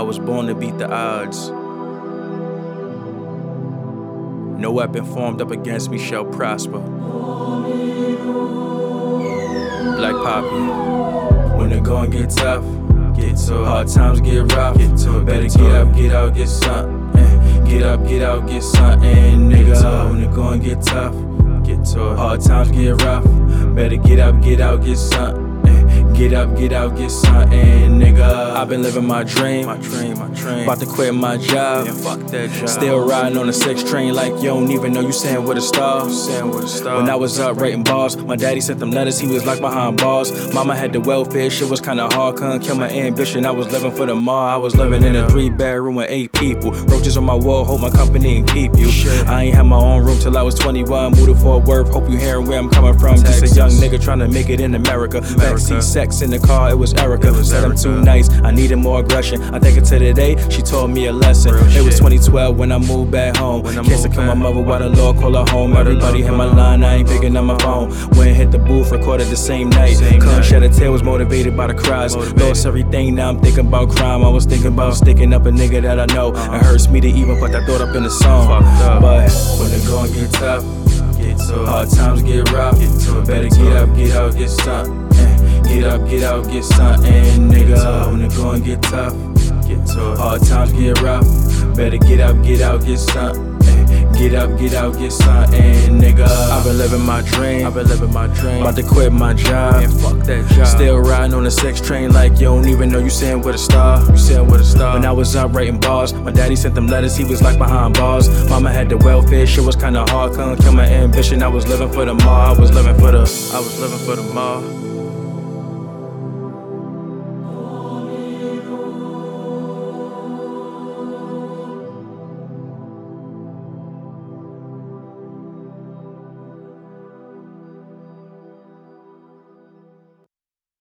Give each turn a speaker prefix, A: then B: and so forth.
A: was born to beat the odds. No weapon formed up against me shall prosper. BLK PAPii. When it gon' get tough, get to it. Hard times get rough, get to it. Better get up, get out, get something. Get up, get out, get something, nigga. When it gon' get tough, get to it. Hard times get rough, better get up, get out, get something. Get up, get out, get something, nigga. I've been living my dream, my dream, my dream. About to quit my job, and fuck that job. Still riding on the six train like you don't even know you saying with a star. Saying with a star. When I was up writing bars, my daddy sent them letters, he was like behind bars. Mama had the welfare, shit was kinda hard, couldn't kill my ambition. I was living for the mall, I was living in a three bedroom with eight people. Roaches on my wall, hold my company and keep you. I ain't had my own room till I was 21, moved to Fort Worth. Hope you hearing where I'm coming from. Just a young nigga trying to make it in America. Backseat sex in the car, it was Erica. Said I'm too nice, I needed more aggression. I think it to today, she taught me a lesson. it was 2012 when I moved back home. Can't to kill my mother while the Lord call her home. Everybody hit my line, I ain't picking up my phone. Went hit the booth, recorded the same night. Couldn't shed a tear, was motivated by the cries. Lost everything, now I'm thinking about crime. I was thinking about sticking up a nigga that I know. It hurts me to even put that thought up in the song. But when it gon' get tough, get to. Hard times get rough, get to it. Better get up, get out, get something. Get up, get out, get something, nigga. When it gon' get tough, get to it. Hard times get rough, better get up, get out, get something. Get up, get out, get something, nigga. I've been living my dream. I've been living my dream. About to quit my job. And fuck that job. Still riding on the sex train like you don't even know you saying with a star. You saying with a star. When I was up writing bars, my daddy sent them letters. He was like behind bars. Mama had the welfare. Shit was kinda hard. Couldn't kill my ambition. I was living for the mall. I was living for the. I was living for the mall.